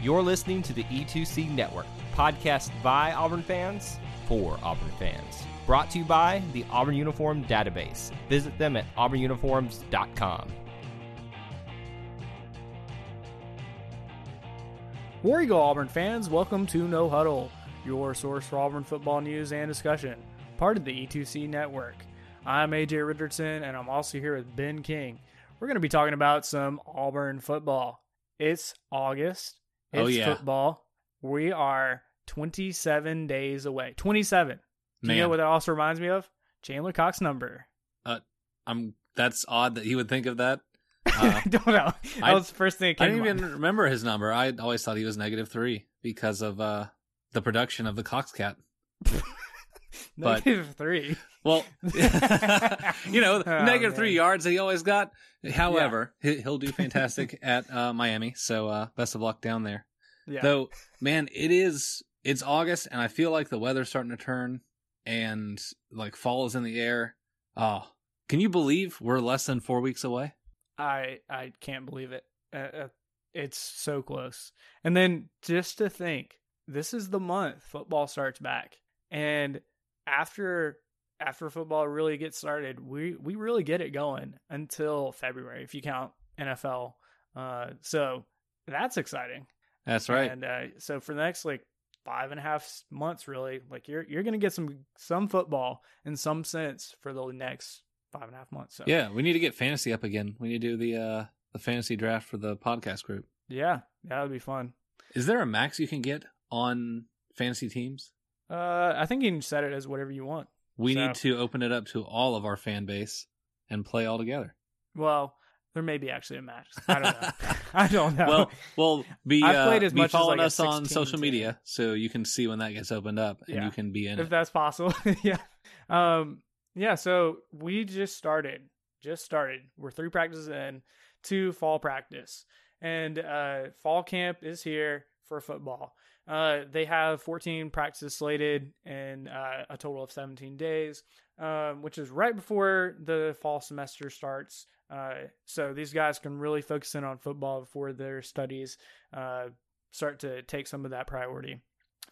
You're listening to the E2C Network, podcast by Auburn fans for Auburn fans. Brought to you by the Auburn Uniform Database. Visit them at auburnuniforms.com. War Eagle Auburn fans, welcome to No Huddle, your source for Auburn football news and discussion, part of the E2C network. I'm AJ Richardson, and I'm also here with Ben King. We're going to be talking about some Auburn football. It's August. It's Oh, yeah. football. We are 27 days away. 27. Do you know what that also reminds me of? Chandler Cox number. Uh, I'm. That's odd that he would think of that. Uh, I don't know. That I- was the first thing that I didn't even mind. remember his number. I always thought he was negative three because of uh, the production of the Cox Cat. but- Negative three. Well, you know, Oh, negative three yards that he always got. However, he- he'll do fantastic at uh, Miami. So uh, best of luck down there. Yeah. Though, man, it is. It's August, and I feel like the weather's starting to turn, and like fall is in the air. Oh, can you believe we're less than four weeks away? I I can't believe it. Uh, uh, it's so close. And then just to think, this is the month football starts back, and after after football really gets started, we we really get it going until February if you count NFL. Uh, so that's exciting. That's right. And uh, so for the next like five and a half months, really, like you're you're gonna get some some football in some sense for the next five and a half months. So Yeah, we need to get fantasy up again. We need to do the uh the fantasy draft for the podcast group. yeah, that would be fun. Is there a max you can get on fantasy teams? Uh, I think you can set it as whatever you want. We So- need to open it up to all of our fan base and play all together. Well, there may be actually a match. I don't know. I don't know. Well, well, be I've uh, played as be much as, following like, a us on 16 social team. media so you can see when that gets opened up and Yeah. you can be in if it. that's possible, yeah. Um, yeah. So we just started. Just started. We're three practices in, to fall practice, and uh, fall camp is here for football. Uh, they have 14 practices slated in uh, a total of 17 days, um, which is right before the fall semester starts. Uh, so these guys can really focus in on football before their studies uh, start to take some of that priority.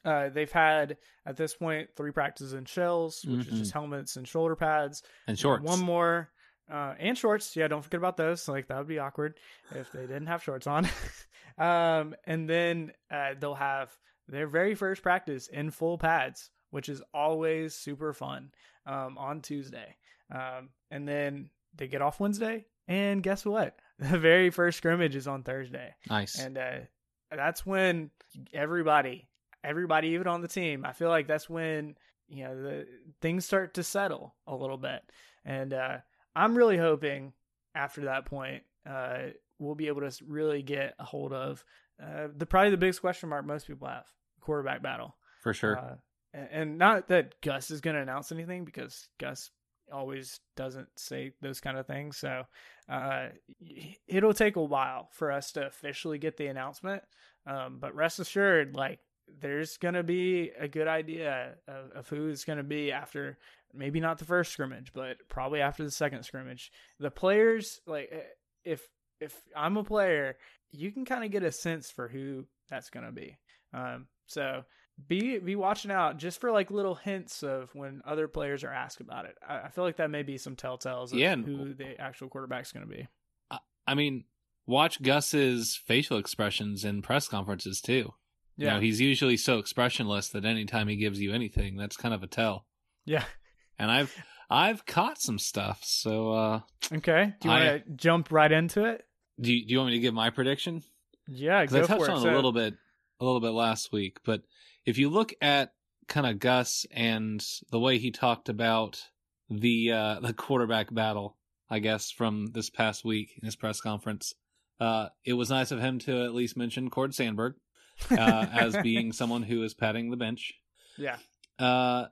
Uh, they've had at this point three practices in shells, which is just helmets and shoulder pads. and shorts. One more, uh, and shorts. Yeah, don't forget about those. Like that would be awkward if they didn't have shorts on. um, and then uh, they'll have their very first practice in full pads, which is always super fun um, on Tuesday. Um, and then they get off Wednesday, and guess what? The very first scrimmage is on Thursday Nice. and uh, that's when everybody, everybody, even on the team, I feel like that's when you know the things start to settle a little bit, and uh, I'm really hoping after that point uh, we'll be able to really get a hold of uh, the probably the biggest question mark most people have quarterback battle. for sure. Uh, and, and not that Gus is going to announce anything because Gus always doesn't say those kind of things. So uh, it'll take a while for us to officially get the announcement. Um, but rest assured, like there's going to be a good idea of, of who it's going to be after maybe not the first scrimmage, but probably after the second scrimmage. The players, like eh, if if I'm a player, you can kind of get a sense for who that's going to be. Um, so be be watching out just for like little hints of when other players are asked about it. I, I feel like that may be some telltales of Yeah, who the actual quarterback's going to be. I mean, watch Gus's facial expressions in press conferences too. You know, he's usually so expressionless that anytime he gives you anything, that's kind of a tell. yeah. And I've I've caught some stuff. So uh Okay. Do you want to jump right into it? do you, do you want me to give my prediction? Yeah, Because I touched for it. on So- a little bit a little bit last week, but if you look at kind of Gus and the way he talked about the uh the quarterback battle, I guess, from this past week in his press conference. Uh, it was nice of him to at least mention Cord Sandberg uh, as being someone who is patting the bench. yeah. Uh,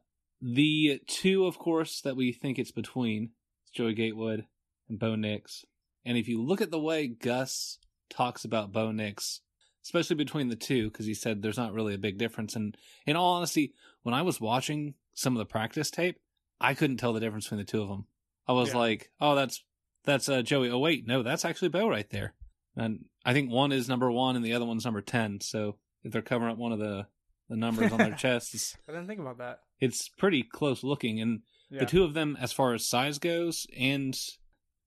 the two, of course, that we think it's between is Joey Gatewood and Bo Nix. And if you look at the way Gus talks about Bo Nix, especially between the two, because he said there's not really a big difference. And in all honesty, when I was watching some of the practice tape, I couldn't tell the difference between the two of them. I was Yeah. like, oh, that's that's uh, Joey. Oh wait, no, that's actually Bo right there. And I think one is number one and the other one's number ten. So if they're covering up one of the the numbers on their chests, I didn't think about that. It's pretty close looking. And Yeah. the two of them, as far as size goes, and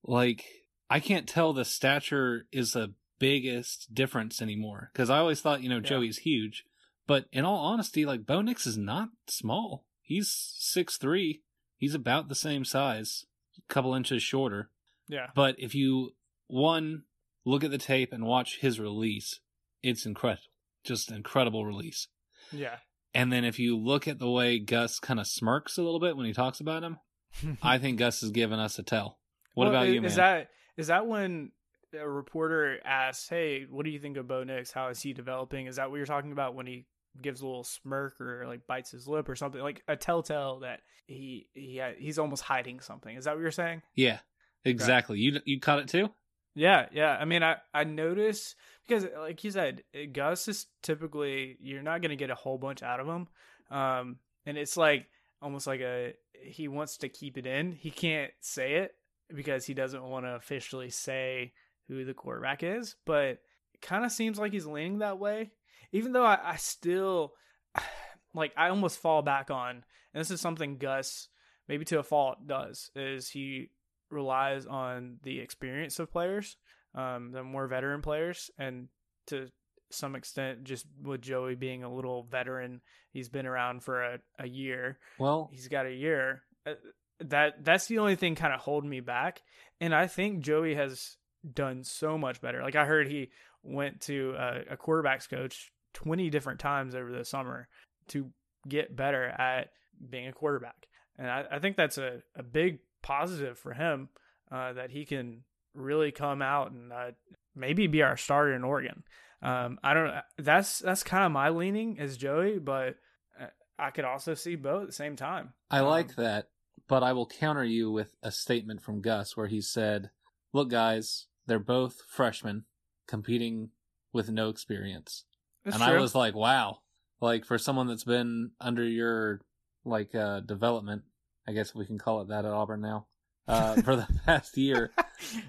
like I can't tell the stature is the biggest difference anymore. Because I always thought, you know, Yeah. Joey's huge, but in all honesty, like Bo Nix is not small. He's six three. He's about the same size, a couple inches shorter. yeah. But if you one look at the tape and watch his release, it's incredible. Just incredible release. Yeah. And then if you look at the way Gus kind of smirks a little bit when he talks about him, I think Gus is giving us a tell. What Well, about you, man? Is that is that when a reporter asks, "Hey, what do you think of Bo Nix? How is he developing?" Is that what you're talking about when he gives a little smirk or like bites his lip or something like a telltale that he he ha- he's almost hiding something? Is that what you're saying? yeah, exactly. You you caught it too? Yeah, yeah. I mean, I I notice because, like you said, Gus is typically you're not going to get a whole bunch out of him, um, and it's like almost like a he wants to keep it in. He can't say it because he doesn't want to officially say who the quarterback is, but it kind of seems like he's leaning that way. Even though I, I still like I almost fall back on, and this is something Gus maybe to a fault does is he relies on the experience of players, um, the more veteran players, and to some extent, just with Joey being a little veteran, he's been around for a, a year. Well, He's got a year. Uh, That that's the only thing kind of holding me back, and I think Joey has done so much better. Like I heard he went to a, a quarterbacks coach twenty different times over the summer to get better at being a quarterback, and I, I think that's a, a big positive for him uh, that he can really come out and uh, maybe be our starter in Oregon. Um, I don't. That's that's kind of my leaning as Joey, but uh, I could also see both at the same time. I Um, like that, but I will counter you with a statement from Gus where he said, "Look, guys, they're both freshmen competing with no experience." And I was like, "Wow!" Like for someone that's been under your like uh development, I guess we can call it that at Auburn now, uh, for the past year,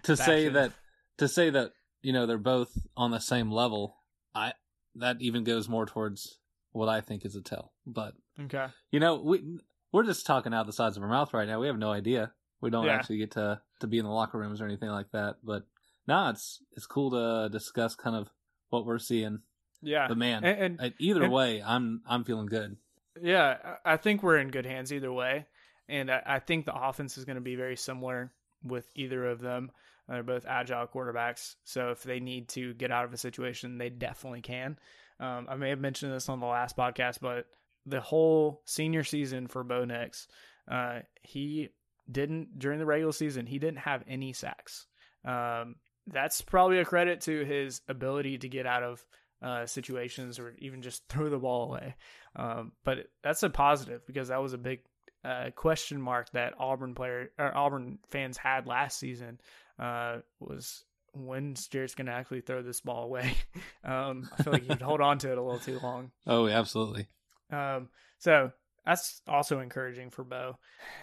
to say that to say that you know they're both on the same level, I that even goes more towards what I think is a tell. But Okay. you know, we we're just talking out the sides of our mouth right now. We have no idea. We don't Yeah. actually get to to be in the locker rooms or anything like that. But no, it's it's cool to discuss kind of what we're seeing. Yeah. But man, and, and either and- way, I'm I'm feeling good. yeah, I think we're in good hands either way, and I, I think the offense is going to be very similar with either of them. They're both agile quarterbacks, so if they need to get out of a situation, they definitely can. Um, I may have mentioned this on the last podcast, but the whole senior season for Bo Nix, uh, he didn't during the regular season. He didn't have any sacks. Um, that's probably a credit to his ability to get out of uh, situations or even just throw the ball away. Um, but that's a positive because that was a big uh, question mark that Auburn player or Auburn fans had last season. Uh, was when's Jarrett's going to actually throw this ball away? um, I feel like he'd hold on to it a little too long. Oh, absolutely. Um, so that's also encouraging for Bo.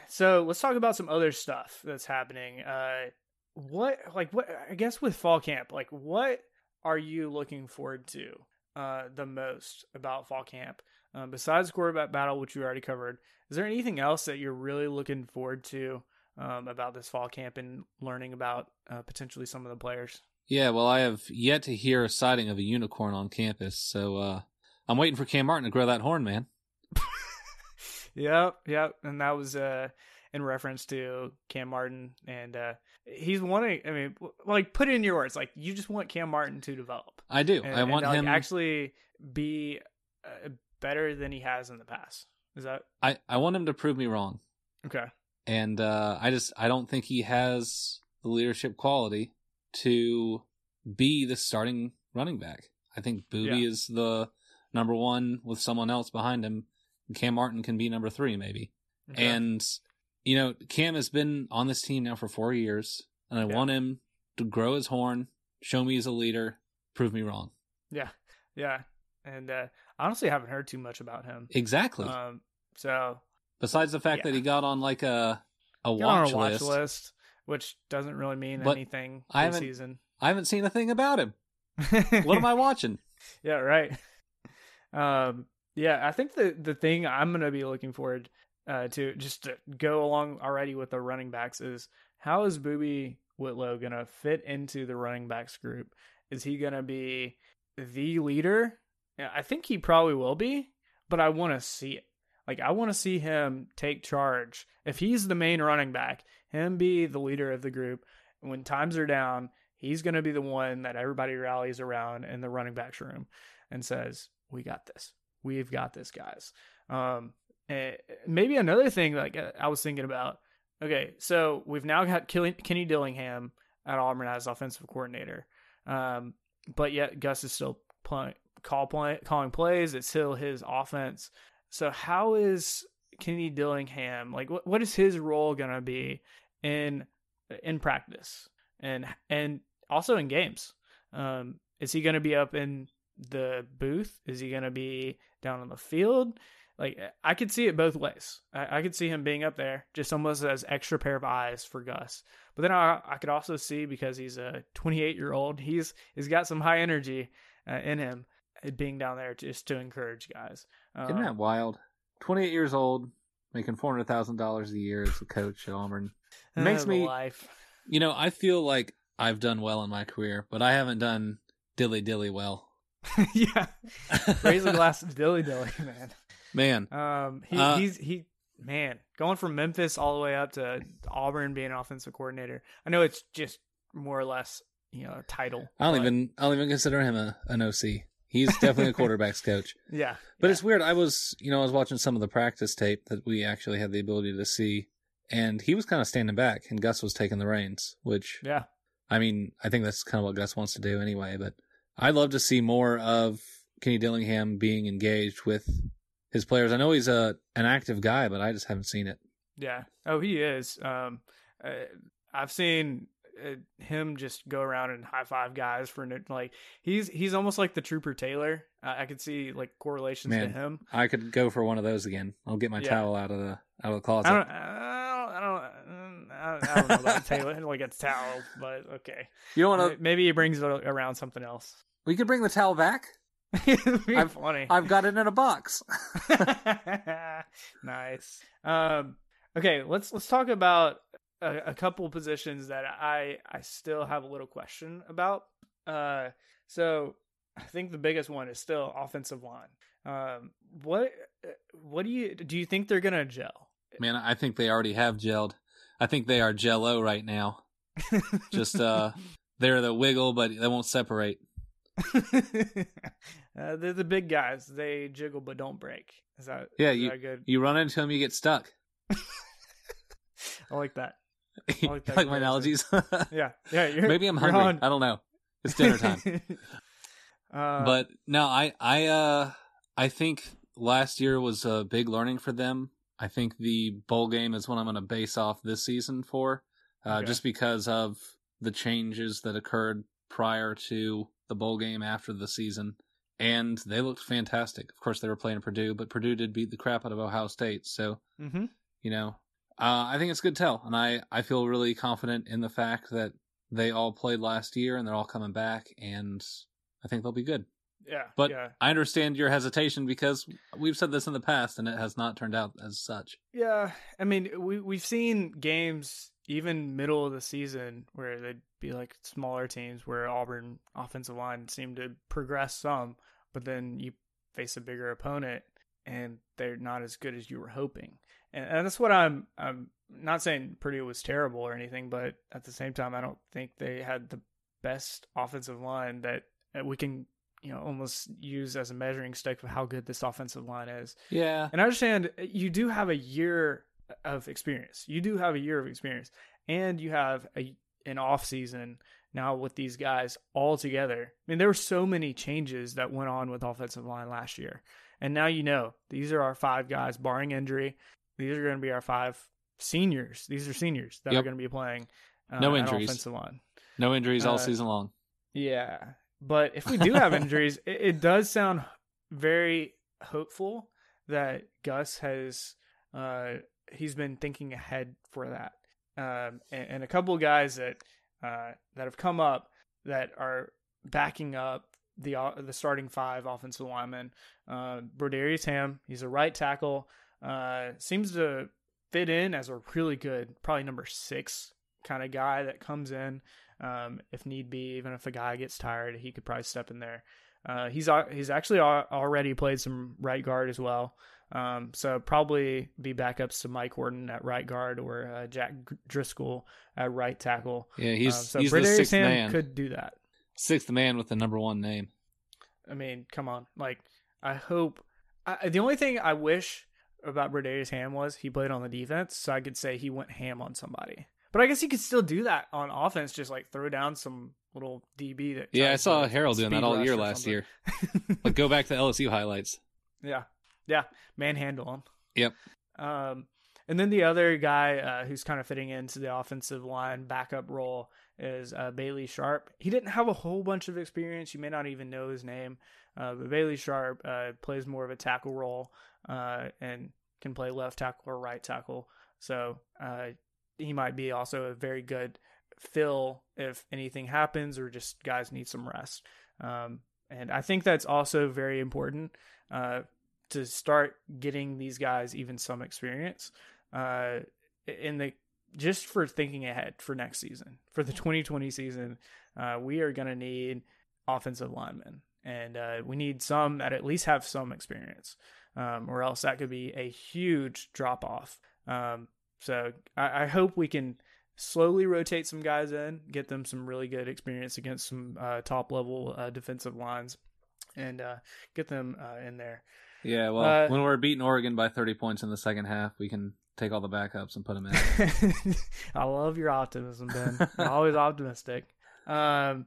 So let's talk about some other stuff that's happening. Uh, what like what I guess with fall camp, like what are you looking forward to uh, the most about fall camp? Um, besides quarterback battle, which we already covered, is there anything else that you're really looking forward to um, about this fall camp and learning about uh, potentially some of the players? Yeah, well, I have yet to hear a sighting of a unicorn on campus, so uh, I'm waiting for Cam Martin to grow that horn, man. Yep, yep. And that was uh in reference to Cam Martin and uh he's wanting I mean like put it in your words like you just want Cam Martin to develop. I do. And, I want and, like, him. actually be uh, better than he has in the past. Is that I I want him to prove me wrong. okay? and uh, I just I don't think he has the leadership quality to be the starting running back. I think Boobee Yeah. is the number one with someone else behind him. Cam Martin can be number three, maybe. Okay. And, you know, Cam has been on this team now for four years, and I Yeah. want him to grow his horn, show me he's a leader, prove me wrong. yeah, yeah, and uh, I honestly haven't heard too much about him. Exactly. Um, so Besides the fact yeah. that he got on like a a watch, a watch list, list, which doesn't really mean But anything I this haven't- season. I haven't seen a thing about him. What am I watching? Yeah, right. Um, yeah, I think the the thing I'm gonna be looking forward uh, to just to go along already with the running backs is how is Boobee Whitlow gonna fit into the running backs group? Is he gonna be the leader? Yeah, I think he probably will be, but I want to see it. Like I want to see him take charge. If he's the main running back, him be the leader of the group. When times are down, he's going to be the one that everybody rallies around in the running backs room and says, "We got this. We've got this, guys." Um, eh, maybe another thing like I was thinking about. Okay, so we've now got Kenny Dillingham at Auburn as offensive coordinator, um, but yet Gus is still play, call play, calling plays. It's still his offense. So how is Kenny Dillingham like? What what is his role gonna be in in practice and and also in games? Um, is he gonna be up in the booth? Is he gonna be down on the field? Like I could see it both ways. I, I could see him being up there, just almost as extra pair of eyes for Gus. But then I, I could also see because he's a 28 year old, he's he's got some high energy uh, in him, uh, being down there just to encourage guys. Um, Isn't that wild? Twenty eight years old, making four hundred thousand dollars a year as a coach at Auburn. It makes uh, me life. You know, I feel like I've done well in my career, but I haven't done dilly dilly well. yeah, raise a glass of dilly dilly, man. Man, Um, he, Uh, he's he man going from Memphis all the way up to Auburn being an offensive coordinator. I know it's just more or less you know a title. I don't but- even I don't even consider him a, an OC. He's definitely a quarterbacks coach. Yeah, But yeah. it's weird. I was, you know, I was watching some of the practice tape that we actually had the ability to see, and he was kind of standing back, and Gus was taking the reins. Which, yeah. I mean, I think that's kind of what Gus wants to do anyway. But I'd love to see more of Kenny Dillingham being engaged with his players. I know he's a an active guy, but I just haven't seen it. Yeah. Oh, he is. Um, uh, I've seen uh, him just go around and high five guys for like he's he's almost like the Trooper Taylor. Uh, I could see like correlations to him. I could go for one of those again. I'll get my Yeah. towel out of the out of the closet. I don't. I don't. I don't, I don't, I don't know about Taylor like a towel, but okay. you don't want to? Maybe he brings it around something else. We could bring the towel back. It'd be I've- funny. I've got it in a box. nice. Um, okay, let's let's talk about a, a couple positions that I I still have a little question about. Uh, so I think the biggest one is still offensive line. Um, what what do you do? You think they're gonna gel? Man, I think they already have gelled. I think they are jello right now. Just uh they're the wiggle, but they won't separate. uh, they're the big guys. They jiggle but don't break. Is that Yeah, is you- that good? You run into them, you get stuck. I like that. like, like that my analogies. Yeah, yeah. You're, Maybe I'm hungry. on. I don't know. It's dinner time. uh, but no, I I uh I think last year was a big learning for them. I think the bowl game is what I'm going to base off this season for, uh, Okay. just because of the changes that occurred prior to the bowl game after the season, and they looked fantastic. Of course, they were playing Purdue, but Purdue did beat the crap out of Ohio State, so hmm you know, uh, I think it's good tell, and I I feel really confident in the fact that they all played last year and they're all coming back, and I think they'll be good. yeah, But yeah, I understand your hesitation because we've said this in the past and it has not turned out as such. yeah. I mean, we we've seen games even middle of the season where they'd be like smaller teams where Auburn offensive line seemed to progress some, but then you face a bigger opponent and they're not as good as you were hoping. And, and that's what I'm I'm not saying Purdue was terrible or anything, but at the same time, I don't think they had the best offensive line that that we can you know almost use as a measuring stick of how good this offensive line is. Yeah. And I understand uh, you do have a year of experience. You do have a year of experience, and you have a an off season now with these guys all together. I mean, there were so many changes that went on with offensive line last year. And now you know these are our five guys, barring injury. These are going to be our five seniors. These are seniors that Yep. are going to be playing. Uh, No injuries. Offensive line. No injuries all Uh, season long. Yeah, but if we do have injuries, it, it does sound very hopeful that Gus has uh, he's been thinking ahead for that, um, and, and a couple of guys that uh, that have come up that are backing up the uh, the starting five offensive linemen. Uh, Brodarious Hamm, he's a right tackle, uh, seems to fit in as a really good, probably number six kind of guy that comes in um, if need be. Even if a guy gets tired, he could probably step in there. Uh, he's al- he's actually already played some right guard as well. Um, so probably be backups to Mike Horton at right guard or uh, Jack Driscoll at right tackle. Yeah, he's Um, so he's the sixth man. could do that. Sixth man with the number one name. I mean, come on. Like, I hope. I, the only thing I wish about Brodarious Hamm was he played on the defense, so I could say he went ham on somebody. But I guess he could still do that on offense, just like throw down some little DB that. Yeah, I saw Harold doing that all year last something. year. Like go back to LSU highlights. Yeah, yeah, manhandle him. Yep. Um, and then the other guy uh, who's kind of fitting into the offensive line backup role is uh, Bailey Sharp. He didn't have a whole bunch of experience. You may not even know his name, uh, but Bailey Sharp uh, plays more of a tackle role uh, and can play left tackle or right tackle. So uh, he might be also a very good fill if anything happens or just guys need some rest. Um, and I think that's also very important uh, to start getting these guys even some experience uh, in the just for thinking ahead for next season for the 2020 season. Uh, we are going to need offensive linemen, and uh, we need some that at least have some experience, um, or else that could be a huge drop off. Um, so I, I hope we can slowly rotate some guys in, get them some really good experience against some uh, top level uh, defensive lines, and uh, get them in there. Yeah, well, Uh, when we're beating Oregon by 30 points in the second half, we can take all the backups and put them in. I love your optimism, Ben. You're always optimistic. Um,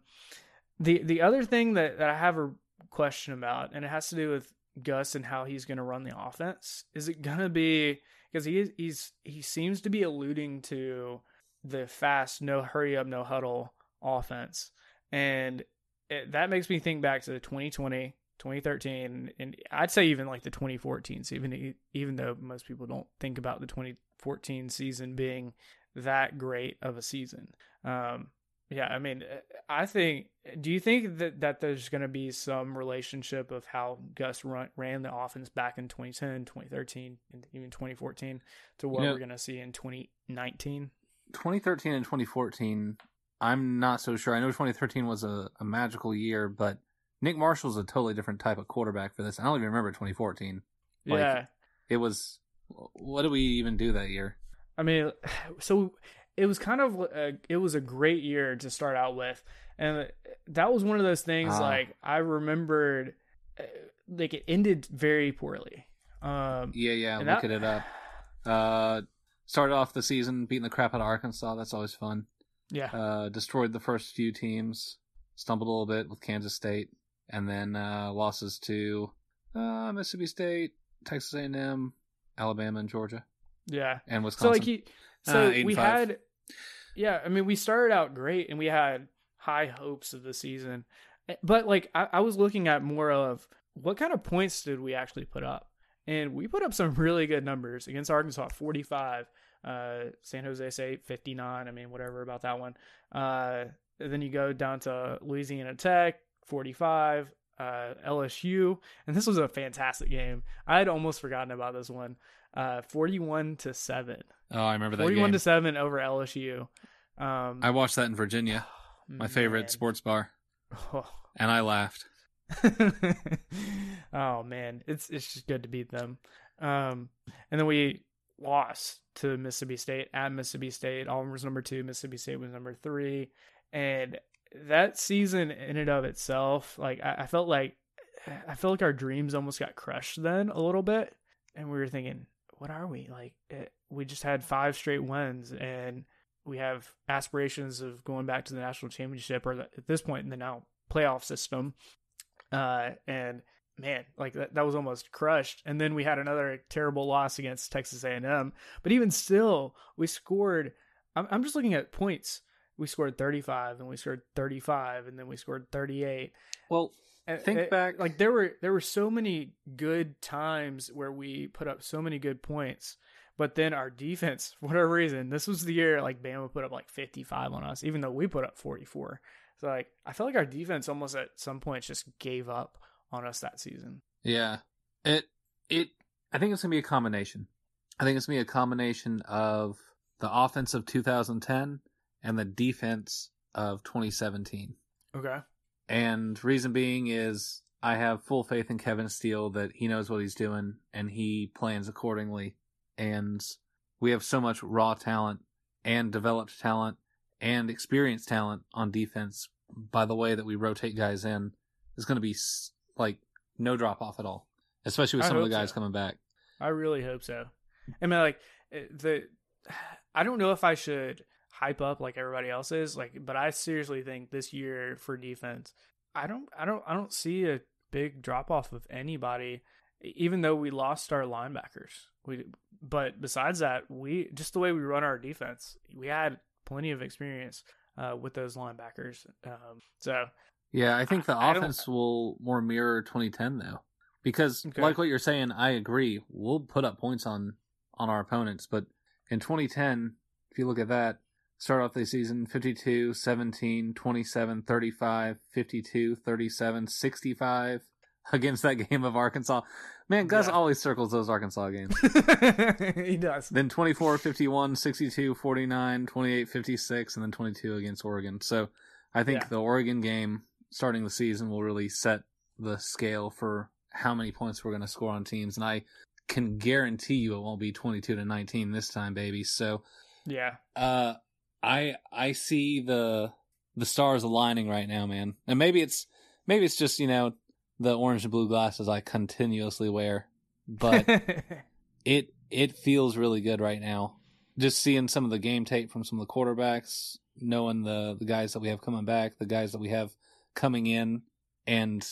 the the other thing that, that I have a question about, and it has to do with Gus and how he's going to run the offense. Is it going to be because he is, he's he seems to be alluding to the fast, no hurry up, no huddle offense, and it, that makes me think back to the 2020 2013 and I'd say even like the 2014 season even even though most people don't think about the 2014 season being that great of a season. Um yeah I mean I think do you think that that there's going to be some relationship of how Gus run, ran the offense back in 2010 2013 and even 2014 to what You know- we're going to see in 2019 2013 and 2014, I'm not so sure. I know 2013 was a, a magical year, but Nick Marshall's a totally different type of quarterback for this. I don't even remember 2014. Like- yeah It was, what did we even do that year? I mean, so it was kind of a, it was a great year to start out with, and that was one of those things. Ah. Like I remembered, uh, like it ended very poorly. Um, Yeah, yeah, looking that- it up. Uh, started off the season beating the crap out of Arkansas. That's always fun. yeah, Uh, destroyed the first few teams. Stumbled a little bit with Kansas State, and then uh, losses to uh, Mississippi State, Texas A&M, Alabama, and Georgia, yeah. and Wisconsin. So like he, so Uh, we had, yeah. I mean, we started out great, and we had high hopes of the season, Eh, but like I, I was looking at more of what kind of points did we actually put up, and we put up some really good numbers against Arkansas, forty-five. Uh, San Jose State, fifty-nine. I mean, whatever about that one. Uh, then you go down to Louisiana Tech, forty-five. Uh, LSU, and this was a fantastic game. I had almost forgotten about this one. Uh, forty-one to seven. oh, I remember that 41 game. to 7 over LSU. Um, I watched that in Virginia, my favorite man. sports bar, Oh. and I laughed. oh man, it's it's just good to beat them. Um, and then we lost to Mississippi State at Mississippi State. Auburn was number two, Mississippi State was number three, and that season in and of itself, like I, I felt like I felt like our dreams almost got crushed then a little bit, and we were thinking, what are we like? It, we just had five straight wins, and we have aspirations of going back to the national championship or at this point in the now playoff system. Uh, and man, like that, that was almost crushed. And then we had another terrible loss against Texas A&M. But even still, we scored. I'm, I'm just looking at points. We scored 35, and we scored 35, and then we scored 38. Well, Think it- back- Like there were there were so many good times where we put up so many good points. But then our defense, for whatever reason, this was the year like Bama put up like 55 on us, even though we put up 44. So like I felt like our defense almost at some points just gave up on us that season. Yeah. It it I think it's gonna be a combination. I think it's gonna be a combination of the offense of 2010 and the defense of 2017. Okay. And reason being is I have full faith in Kevin Steele that he knows what he's doing and he plans accordingly. And we have so much raw talent and developed talent and experienced talent on defense by the way that we rotate guys in is going to be like no drop off at all, especially with I some of the guys so. coming back. I really hope so. I mean, like eh, the, I don't know if I should hype up like everybody else is, like, but I seriously think this year for defense, I don't, I don't, I don't see a big drop off of anybody, even though we lost our linebackers. We, but besides that, we just the way we run our defense, we had plenty of experience uh, with those linebackers. Um, so Yeah, I think the I- I offense will more mirror 2010 though, because Okay. like what you're saying, I agree. We'll put up points on on our opponents, but in 2010, if you look at that, start off the season 52, 17, 27, 35, 52, 37, 65 against that game of Arkansas. Man, Gus Yeah. always circles those Arkansas games. he does. then 24, 51, 62, 49, 28, 56, and then 22 against Oregon. So I think Yeah. the Oregon game starting the season will really set the scale for how many points we're going to score on teams. And I can guarantee you it won't be 22 to 19 this time, baby. So, Yeah. uh, I, I see the, the stars aligning right now, man. And maybe it's, maybe it's just, you know, the orange and blue glasses I continuously wear, but it it feels really good right now. Just seeing some of the game tape from some of the quarterbacks, knowing the the guys that we have coming back, the guys that we have coming in, and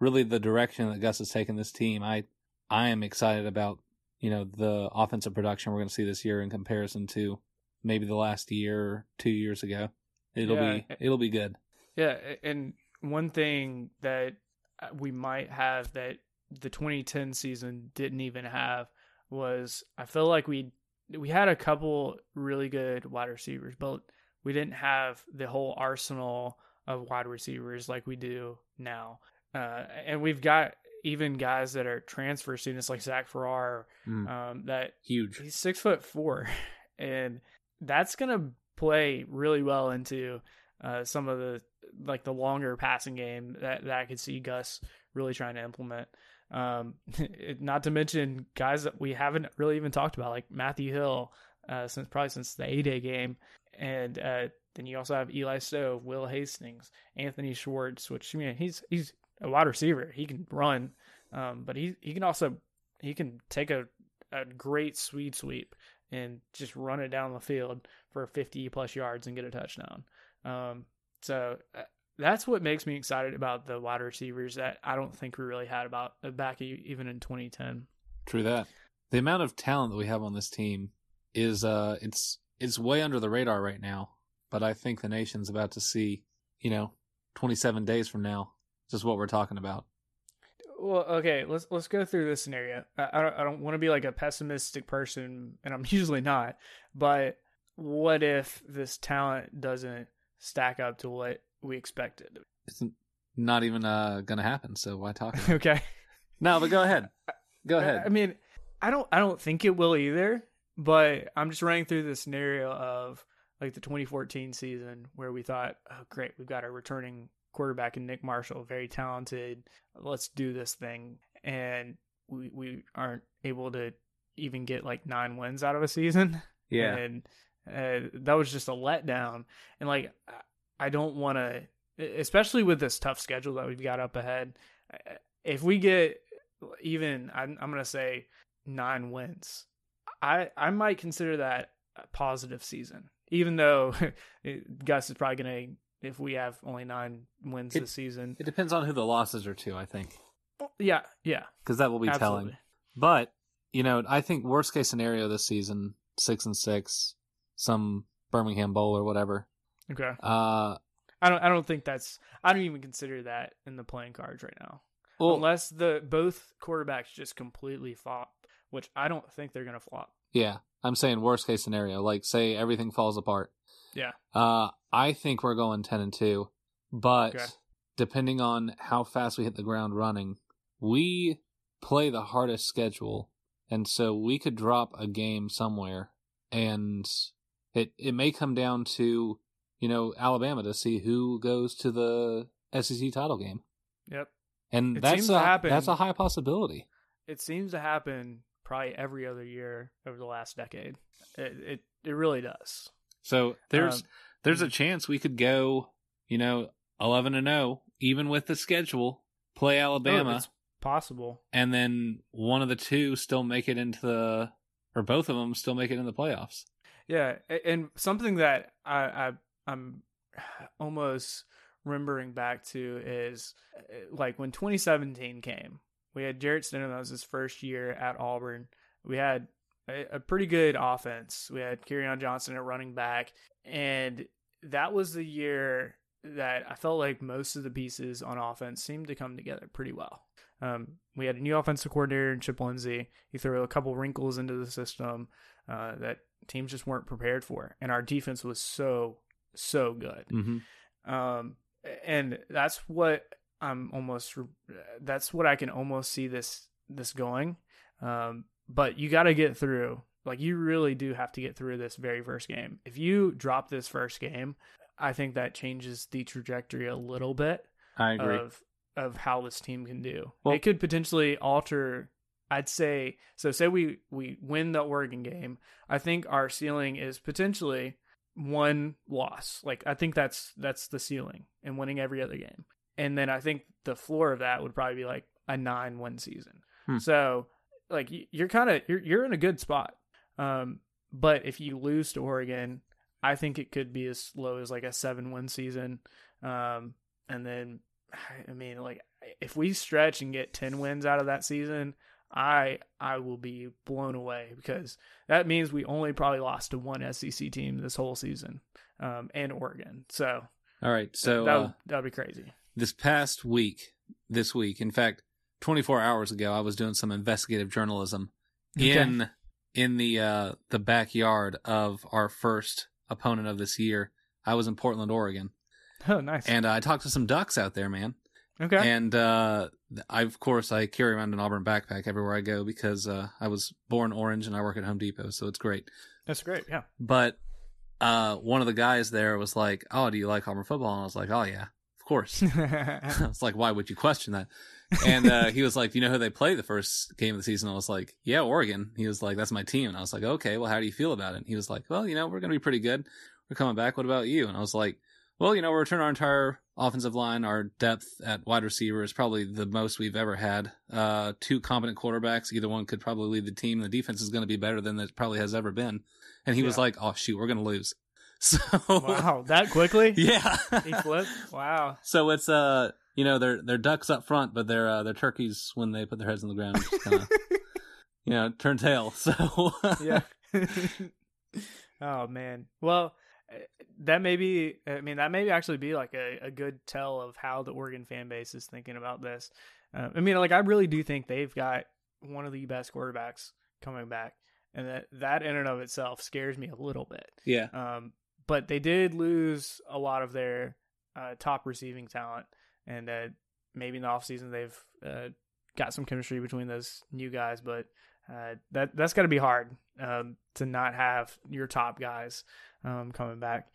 really the direction that Gus has taken this team. I I am excited about you know the offensive production we're going to see this year in comparison to maybe the last year or two years ago. It'll Yeah. be it'll be good. Yeah, and one thing that uh, we might have that the 2010 season didn't even have was I feel like we we had a couple really good wide receivers, but we didn't have the whole arsenal of wide receivers like we do now. Uh, and we've got even guys that are transfer students like Zach Farrar Mm, um, that huge. He's six foot four, and that's gonna play really well into uh, some of the like the longer passing game that, that I could see Gus really trying to implement. Um, it- not to mention guys that we haven't really even talked about, like Matthew Hill, uh, since probably since the A Day game, and uh, then you also have Eli Stove, Will Hastings, Anthony Schwartz, which I mean he's he's a wide receiver, he can run, um, but he he can also he can take a a great sweet sweep and just run it down the field for 50 plus yards and get a touchdown. Um, so uh, that's what makes me excited about the wide receivers that I don't think we really had about uh, back even in 2010. True that. The amount of talent that we have on this team is uh it's it's way under the radar right now. But I think the nation's about to see, you know, 27 days from now, just what we're talking about. Well, okay, let's let's go through this scenario. I, I don't, I don't want to be like a pessimistic person, and I'm usually not. But what if this talent doesn't stack up to what we expected? It's not even uh gonna happen, so why talk okay. No, but go ahead. Go ahead. I mean, I don't I don't think it will either, but I'm just running through the scenario of like the 2014 season where we thought, oh great, we've got a returning quarterback in Nick Marshall, very talented. Let's do this thing, and we we aren't able to even get like nine wins out of a season. yeah. and uh, that was just a letdown. And like, I- don't want to, especially with this tough schedule that we've got up ahead. If we get even, I'm, I'm gonna say nine wins. I I might consider that a positive season even though Gus is probably gonna if we have only nine wins It- this season. It depends on who the losses are to, I think, Yeah, yeah, because that will be absolutely. telling. But you know, I think worst case scenario this season, six and six, some Birmingham Bowl or whatever. Okay, Uh, I don't I don't think that's I don't even consider that in the playing cards right now. well, Unless the both quarterbacks just completely flop, which I don't think they're gonna flop. yeah, I'm saying worst case scenario, like say everything falls apart. Yeah. Uh, I think we're going ten and two, but Okay. depending on how fast we hit the ground running, we play the hardest schedule, and so we could drop a game somewhere, and it it may come down to you know Alabama to see who goes to the SEC title game, Yep. and It that's seems a to happen. that's a high possibility. It seems to happen probably every other year over the last decade. It it, it really does. So there's Um, there's a chance we could go, you know, eleven and zero, even with the schedule, play Alabama, Oh, it's possible. and then one of the two still make it into the, or both of them still make it in the playoffs. Yeah, and something that I, I I'm almost remembering back to is uh, like when 2017 came. We had Jarrett Stidham. That was his first year at Auburn. We had a, a pretty good offense. We had Kerryon Johnson at running back, and that was the year that I felt like most of the pieces on offense seemed to come together pretty well. Um, we had a new offensive coordinator in Chip Lindsey. He threw a couple wrinkles into the system uh, that teams just weren't prepared for, and our defense was so so good. Mm-hmm. Um, and that's what I'm almost. That's what I can almost see this this going. Um, but you got to get through. Like you really do have to get through this very first game. If you drop this first game, I think that changes the trajectory a little bit I agree. of of how this team can do. Well- it could potentially alter. I'd say so. Say we we win the Oregon game. I think our ceiling is potentially one loss. Like I think that's that's the ceiling, and winning every other game. And then I think the floor of that would probably be like a nine one season. Hmm. So like you're kind of you're you're in a good spot. Um, but if you lose to Oregon, I think it could be as low as like a seven win season. Um, and then, I mean, like if we stretch and get 10 wins out of that season, I, I will be blown away because that means we only probably lost to one SEC team this whole season. Um, and Oregon. So, All right. So that uh, would, that would be crazy. this past week, this week, in fact, 24 hours ago, I was doing some investigative journalism Okay. in in the uh, the backyard of our first opponent of this year. I was in Portland, Oregon, Oh, nice. and uh, I talked to some ducks out there, man. okay. And uh, I, of course, I carry around an Auburn backpack everywhere I go because uh, I was born orange and I work at Home Depot, so it's great. That's great. Yeah. But uh, one of the guys there was like, "Oh, do you like Auburn football?" And I was like, "Oh yeah, of course." I was like, "Why would you question that?" And uh, he was like, you know who they play the first game of the season?" I was like, "Yeah, Oregon." He was like, "That's my team." And I was like, "Okay, well, how do you feel about it?" And he was like, "Well, you know, we're going to be pretty good. We're coming back. What about you?" And I was like, "Well, you know, we're returning our entire offensive line. Our depth at wide receiver is probably the most we've ever had. Uh, two competent quarterbacks. Either one could probably lead the team. The defense is going to be better than it probably has ever been." And he was like, "Oh shoot, we're going to lose." So wow. That quickly? yeah. He flipped? Wow. So it's uh you know they're they're ducks up front, but they're uh, they're turkeys when they put their heads on the ground. Just kinda, you know, turn tail. So yeah. oh man. Well, uh, that may be. I mean, that may actually be like a, a good tell of how the Oregon fan base is thinking about this. Uh, I mean, like I really do think they've got one of the best quarterbacks coming back, and that that in and of itself scares me a little bit. yeah, Um, but they did lose a lot of their uh, top receiving talent, and uh, maybe in the offseason they've uh, got some chemistry between those new guys. But uh, that that's got to be hard um, to not have your top guys um, coming back.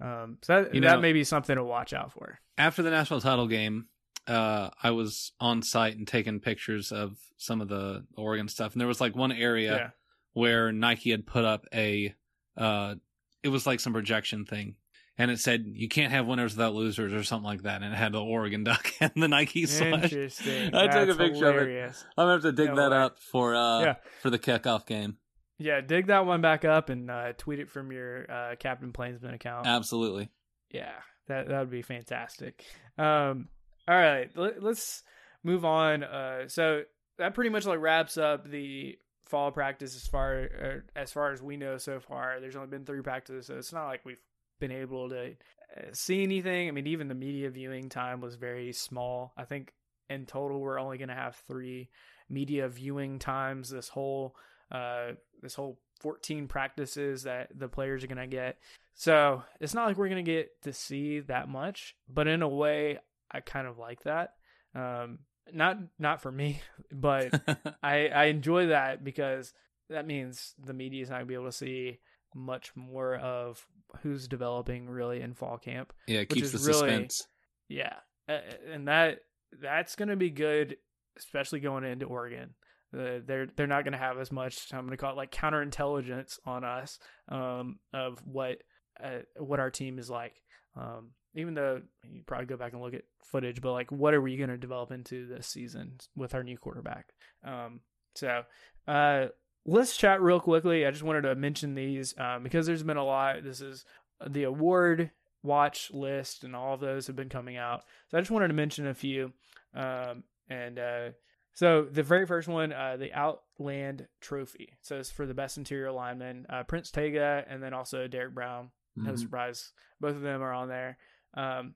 Um, so that, You that know- may be something to watch out for. after the national title game, uh, I was on site and taking pictures of some of the Oregon stuff, and there was like one area Yeah. where Nike had put up a uh, it was like some projection thing. And it said you can't have winners without losers or something like that. And it had the Oregon Duck and the Nike slash. Interesting. I took a That's picture of it. I'm gonna have to dig Yeah, that well, up for uh Yeah. for the kickoff game. Yeah, dig that one back up and uh, tweet it from your uh, Captain Plainsman account. Absolutely. Yeah, that that would be fantastic. Um, all right, let, us move on. Uh, so that pretty much like wraps up the fall practice as far er, as far as we know so far. There's only been three practices, so it's not like we've been able to uh, see anything. I mean, even the media viewing time was very small. I think in total we're only going to have three media viewing times this whole uh, this whole 14 practices that the players are going to get. So it's not like we're going to get to see that much, but in a way, I kind of like that. Um, not not for me, but I I enjoy that because that means the media is not going to be able to see much more of who's developing really in fall camp. Yeah, it keeps the really, suspense. Yeah, and that that's going to be good, especially going into Oregon. Uh, they're they're not going to have as much. I'm going to call it like counterintelligence on us um, of what uh, what our team is like. Um, even though you probably go back and look at footage, but like, what are we going to develop into this season with our new quarterback? Um, so, uh, let's chat real quickly. I just wanted to mention these um, because there's been a lot. This is the award watch list, and all of those have been coming out. So I just wanted to mention a few. Um, and uh, so the very first one, uh, the Outland Trophy. So it's for the best interior lineman, uh, Prince Tega, and then also Derrick Brown. No mm-hmm. surprise, both of them are on there. Um,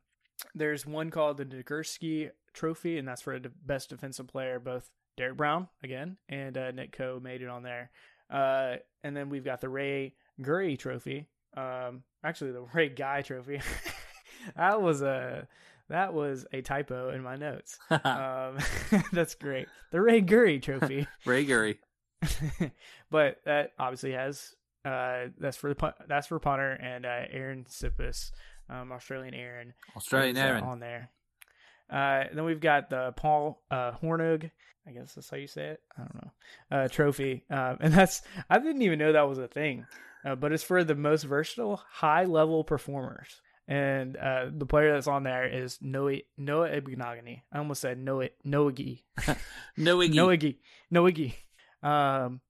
there's one called the Nagurski Trophy, and that's for the best defensive player. Both Derrick Brown again and uh, Nick Coe made it on there. Uh, and then we've got the Ray Gurry Trophy. Um, actually, the Ray Guy Trophy. that was a that was a typo in my notes. um, that's great. The Ray Gurry Trophy. Ray Gurry. but that obviously has uh, that's for the that's for punter and uh, Aaron Siposs, um, Australian Aaron. Australian uh, Aaron on there. Uh, then we've got the Paul uh, Hornung, I guess that's how you say it. I don't know. Uh, trophy, um, and that's I didn't even know that was a thing, uh, but it's for the most versatile, high level performers and uh, the player that's on there is Noah Noah Igbinoghene. I almost said Noah Noagi. Noagi. Noagi. Noagi. Um,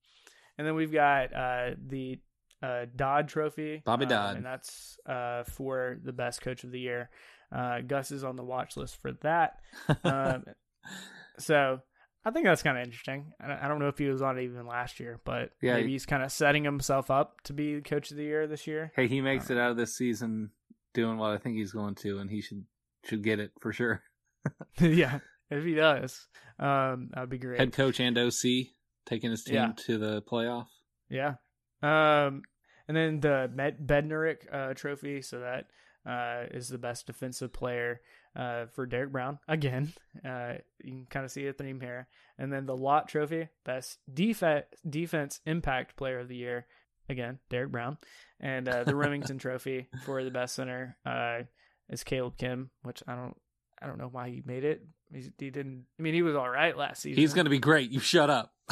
and then we've got uh, the uh, Dodd Trophy. Bobby um, Dodd. And that's uh, for the best coach of the year. Uh, Gus is on the watch list for that. um, so I think that's kind of interesting. I don't know if he was on it even last year, but yeah, maybe he's kind of setting himself up to be coach of the year this year. Hey, he makes it out of this season doing what I think he's going to, and he should should get it for sure. yeah, if he does, um, that'd be great. Head coach and OC taking his team yeah. to the playoff. Yeah. Um, and then the Med- Bednarik uh, Trophy, so that uh, is the best defensive player uh, for Derrick Brown again. Uh, you can kind of see a theme here. And then the Lott Trophy, best def- defense impact player of the year again, Derrick Brown and uh, the Rimington Trophy for the best center uh, is Kaleb Kim, which I don't I don't know why he made it. He, he didn't. I mean, he was all right last season. He's going to be great. You shut up.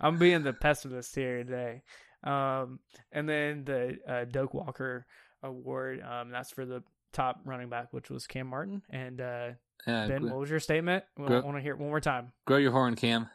I'm being the pessimist here today. Um, and then the uh, Doak Walker Award. Um, that's for the top running back, which was Kam Martin. And uh, Ben, what was your statement? I want to hear it one more time. Grow your horn, Kam.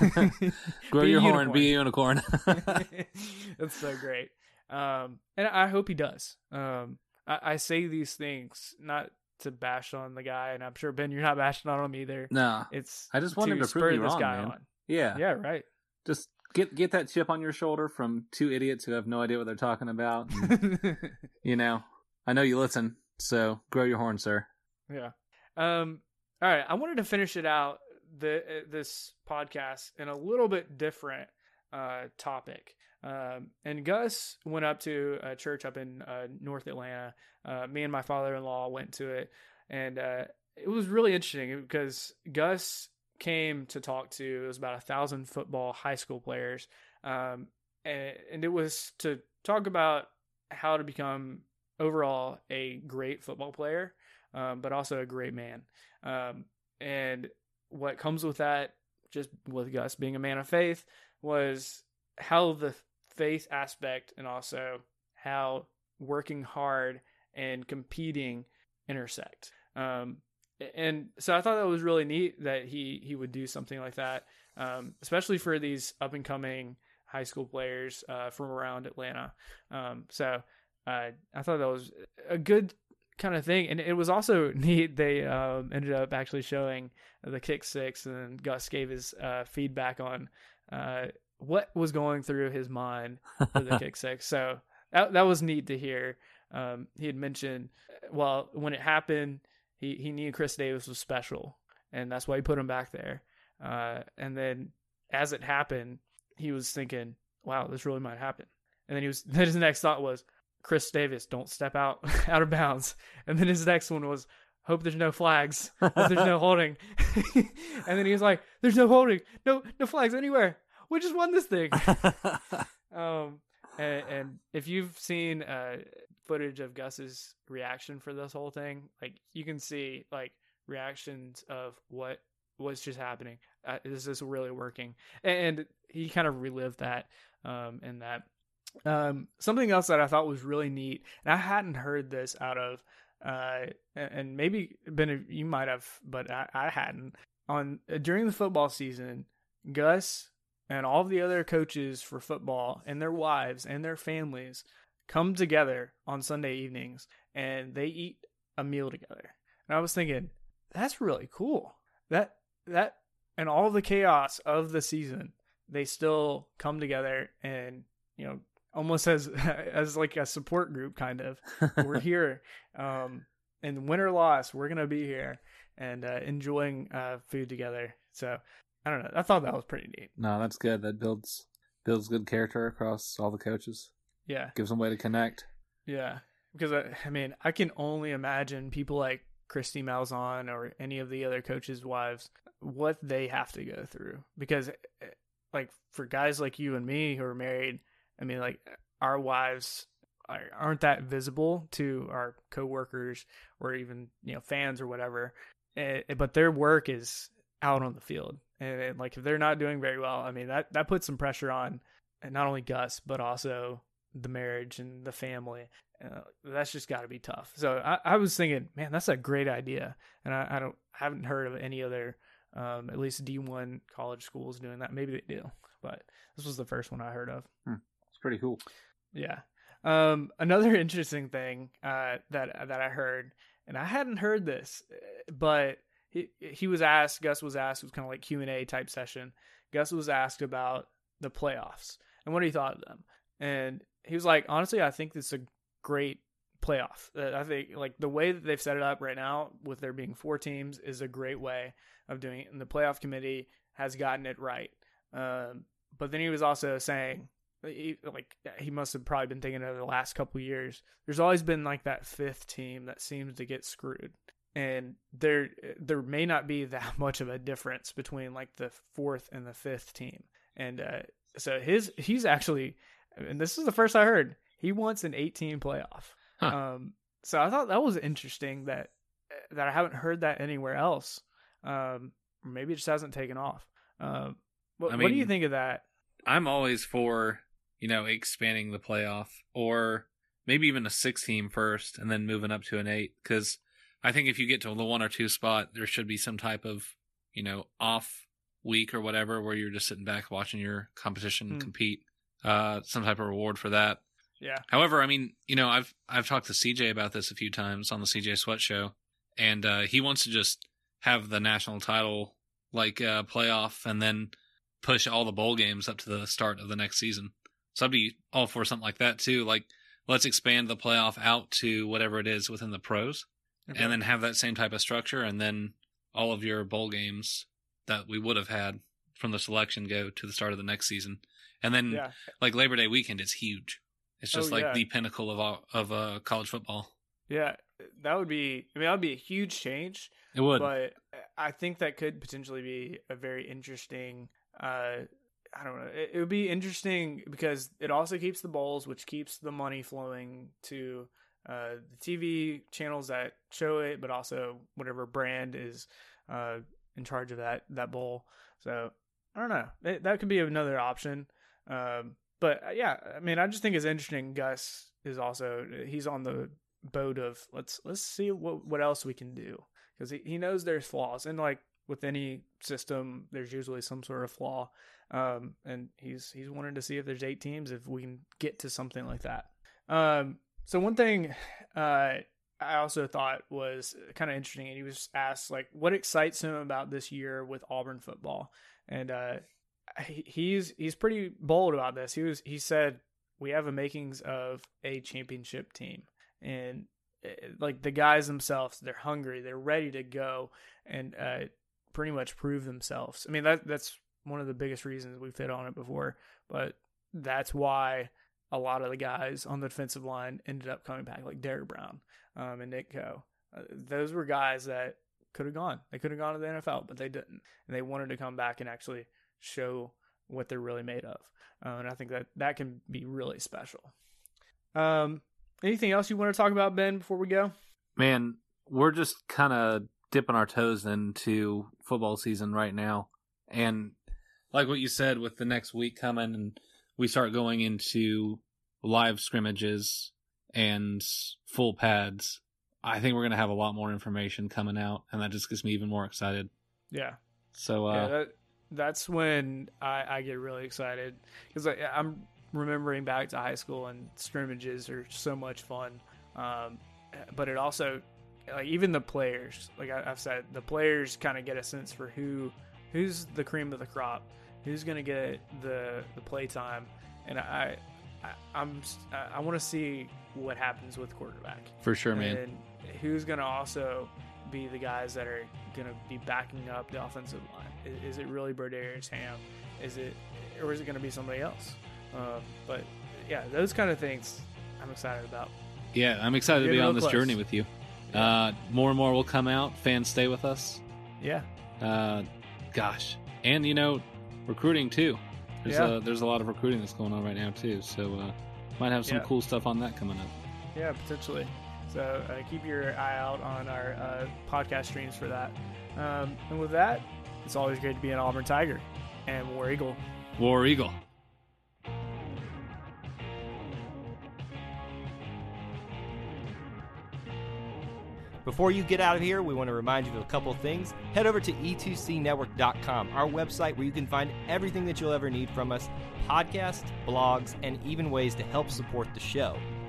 Grow your horn, be a unicorn. That's so great. Um, and I hope he does. Um, I, I, say these things not to bash on the guy, and I'm sure Ben, you're not bashing on him either. No, it's I just wanted to, to prove you wrong, man. On. Yeah, yeah, right. Just get get that chip on your shoulder from two idiots who have no idea what they're talking about. And, you know, I know you listen, so grow your horn, sir. Yeah. Um. All right. I wanted to finish it out the uh, this podcast in a little bit different uh, topic. Um, and Gus went up to a church up in uh, North Atlanta. Uh, me and my father-in-law went to it, and uh, it was really interesting because Gus came to talk to it was about a thousand football high school players, um, and, and it was to talk about how to become overall a great football player, um, but also a great man. Um, and what comes with that, just with Gus being a man of faith, was how the faith aspect and also how working hard and competing intersect. Um, and so I thought that was really neat that he he would do something like that, um, especially for these up and coming high school players uh, from around Atlanta. Um, so uh, I thought that was a good kind of thing, and it was also neat. They um, ended up actually showing the kick six, and Gus gave his uh, feedback on uh, what was going through his mind for the kick six. So that that was neat to hear. Um, he had mentioned, well, when it happened, he he knew Chris Davis was special, and that's why he put him back there. Uh, and then as it happened, he was thinking, "Wow, this really might happen." And then he was then his next thought was, "Chris Davis, don't step out out of bounds." And then his next one was, "Hope there's no flags. Hope there's no holding." and then he was like, "There's no holding. No no flags anywhere. We just won this thing." um, and, and if you've seen uh, footage of Gus's reaction for this whole thing, like you can see like reactions of what was just happening. Uh, is this really working? And he kind of relived that um, in that. Um, something else that I thought was really neat, and I hadn't heard this out of, uh, and maybe Ben, you might have, but I, I hadn't. On during the football season, Gus and all of the other coaches for football and their wives and their families come together on Sunday evenings and they eat a meal together. And I was thinking, that's really cool. That that and all the chaos of the season, they still come together and you know almost as as like a support group kind of. we're here, um, and win or loss, we're gonna be here and uh, enjoying uh, food together. So I don't know. I thought that was pretty neat. No, that's good. That builds builds good character across all the coaches. Yeah, gives them a way to connect. Yeah, because I, I mean, I can only imagine people like Kristi Malzahn or any of the other coaches' wives what they have to go through. Because, eh, like, for guys like you and me who are married, I mean, like, our wives aren't that visible to our coworkers or even you know fans or whatever. Eh, but their work is out on the field and, and, like if they're not doing very well, I mean that that puts some pressure on and not only Gus but also the marriage and the family. Uh, that's just got to be tough. So I, I, was thinking, man, that's a great idea, and I, I don't I haven't heard of any other um, at least D one college schools doing that. Maybe they do, but this was the first one I heard of. Hmm. It's pretty cool. Yeah. Um, another interesting thing uh, that that I heard, and I hadn't heard this, but he he was asked. Gus was asked. It was kind of like Q and A type session. Gus was asked about the playoffs and what he thought of them, and he was like, honestly, I think this is a great playoff. Uh, I think like the way that they've set it up right now, with there being four teams, is a great way of doing it. And the playoff committee has gotten it right. Um, but then he was also saying, he, like he must have probably been thinking of the last couple years. There's always been like that fifth team that seems to get screwed and there there may not be that much of a difference between like the fourth and the fifth team and uh, so his he's actually and this is the first i heard he wants an 18 playoff huh. um so i thought that was interesting that that i haven't heard that anywhere else um maybe it just hasn't taken off um what, I mean, what do you think of that i'm always for you know expanding the playoff or maybe even a six team first and then moving up to an eight because I think if you get to the one or two spot, there should be some type of, you know, off week or whatever where you're just sitting back watching your competition mm. compete. Uh, some type of reward for that. Yeah. However, I mean, you know, I've I've talked to CJ about this a few times on the CJ Sweat show, and uh, he wants to just have the national title like uh, playoff and then push all the bowl games up to the start of the next season. So I'd be all for something like that too. Like, let's expand the playoff out to whatever it is within the pros okay. and then have that same type of structure, and then all of your bowl games that we would have had from the selection go to the start of the next season, and then yeah. like Labor Day weekend is huge. It's just oh, like yeah. the pinnacle of of uh, college football. Yeah, that would be. I mean, that would be a huge change. It would, but I think that could potentially be a very interesting. Uh, I don't know. It, it would be interesting because it also keeps the bowls, which keeps the money flowing to uh, the TV channels that show it, but also whatever brand is uh, in charge of that that bowl. So I don't know. It, that could be another option. Um, but uh, yeah, I mean, I just think it's interesting. Gus is also he's on the boat of let's let's see what what else we can do because he, he knows there's flaws and like with any system, there's usually some sort of flaw, um, and he's he's wanted to see if there's eight teams if we can get to something like that. Um, so one thing uh, I also thought was kind of interesting, and he was asked like, what excites him about this year with Auburn football, and uh, he's he's pretty bold about this. He was he said we have a makings of a championship team, and eh, like the guys themselves, they're hungry, they're ready to go, and uh, pretty much prove themselves. I mean that that's one of the biggest reasons we've hit on it before, but that's why a lot of the guys on the defensive line ended up coming back, like Derrick Brown um, and Nick Coe. Uh, those were guys that could have gone. They could have gone to the NFL, but they didn't, and they wanted to come back and actually show what they're really made of. Uh, and I think that that can be really special. Um, anything else you want to talk about, Ben, before we go? Man, we're just kind of dipping our toes into football season right now, and like what you said, with the next week coming, and we start going into live scrimmages and full pads. I think we're gonna have a lot more information coming out, and that just gets me even more excited. Yeah. So uh, yeah, that, that's when I, I get really excited because I'm remembering back to high school and scrimmages are so much fun. Um, but it also, like even the players, like I, have said, the players kind of get a sense for who who's the cream of the crop, who's going to get the the play time, and I, I am I, I want to see what happens with quarterback for sure, man. And who's going to also be the guys that are going to be backing up the offensive line? Is, is it really Brodarious Hamm? Is it, or is it going to be somebody else? Um, but yeah, those kind of things I'm excited about. Yeah, I'm excited to be on this close. journey with you. Yeah. Uh, more and more will come out. Fans stay with us. Yeah. Uh, gosh, and you know, recruiting too. There's yeah. a there's a lot of recruiting that's going on right now too. So uh, might have some yeah. cool stuff on that coming up. Yeah, potentially. So uh, keep your eye out on our uh, podcast streams for that. Um, and with that, it's always great to be an Auburn Tiger and War Eagle. War Eagle. Before you get out of here, we want to remind you of a couple of things. Head over to e2cnetwork.com, our website where you can find everything that you'll ever need from us podcasts, blogs, and even ways to help support the show.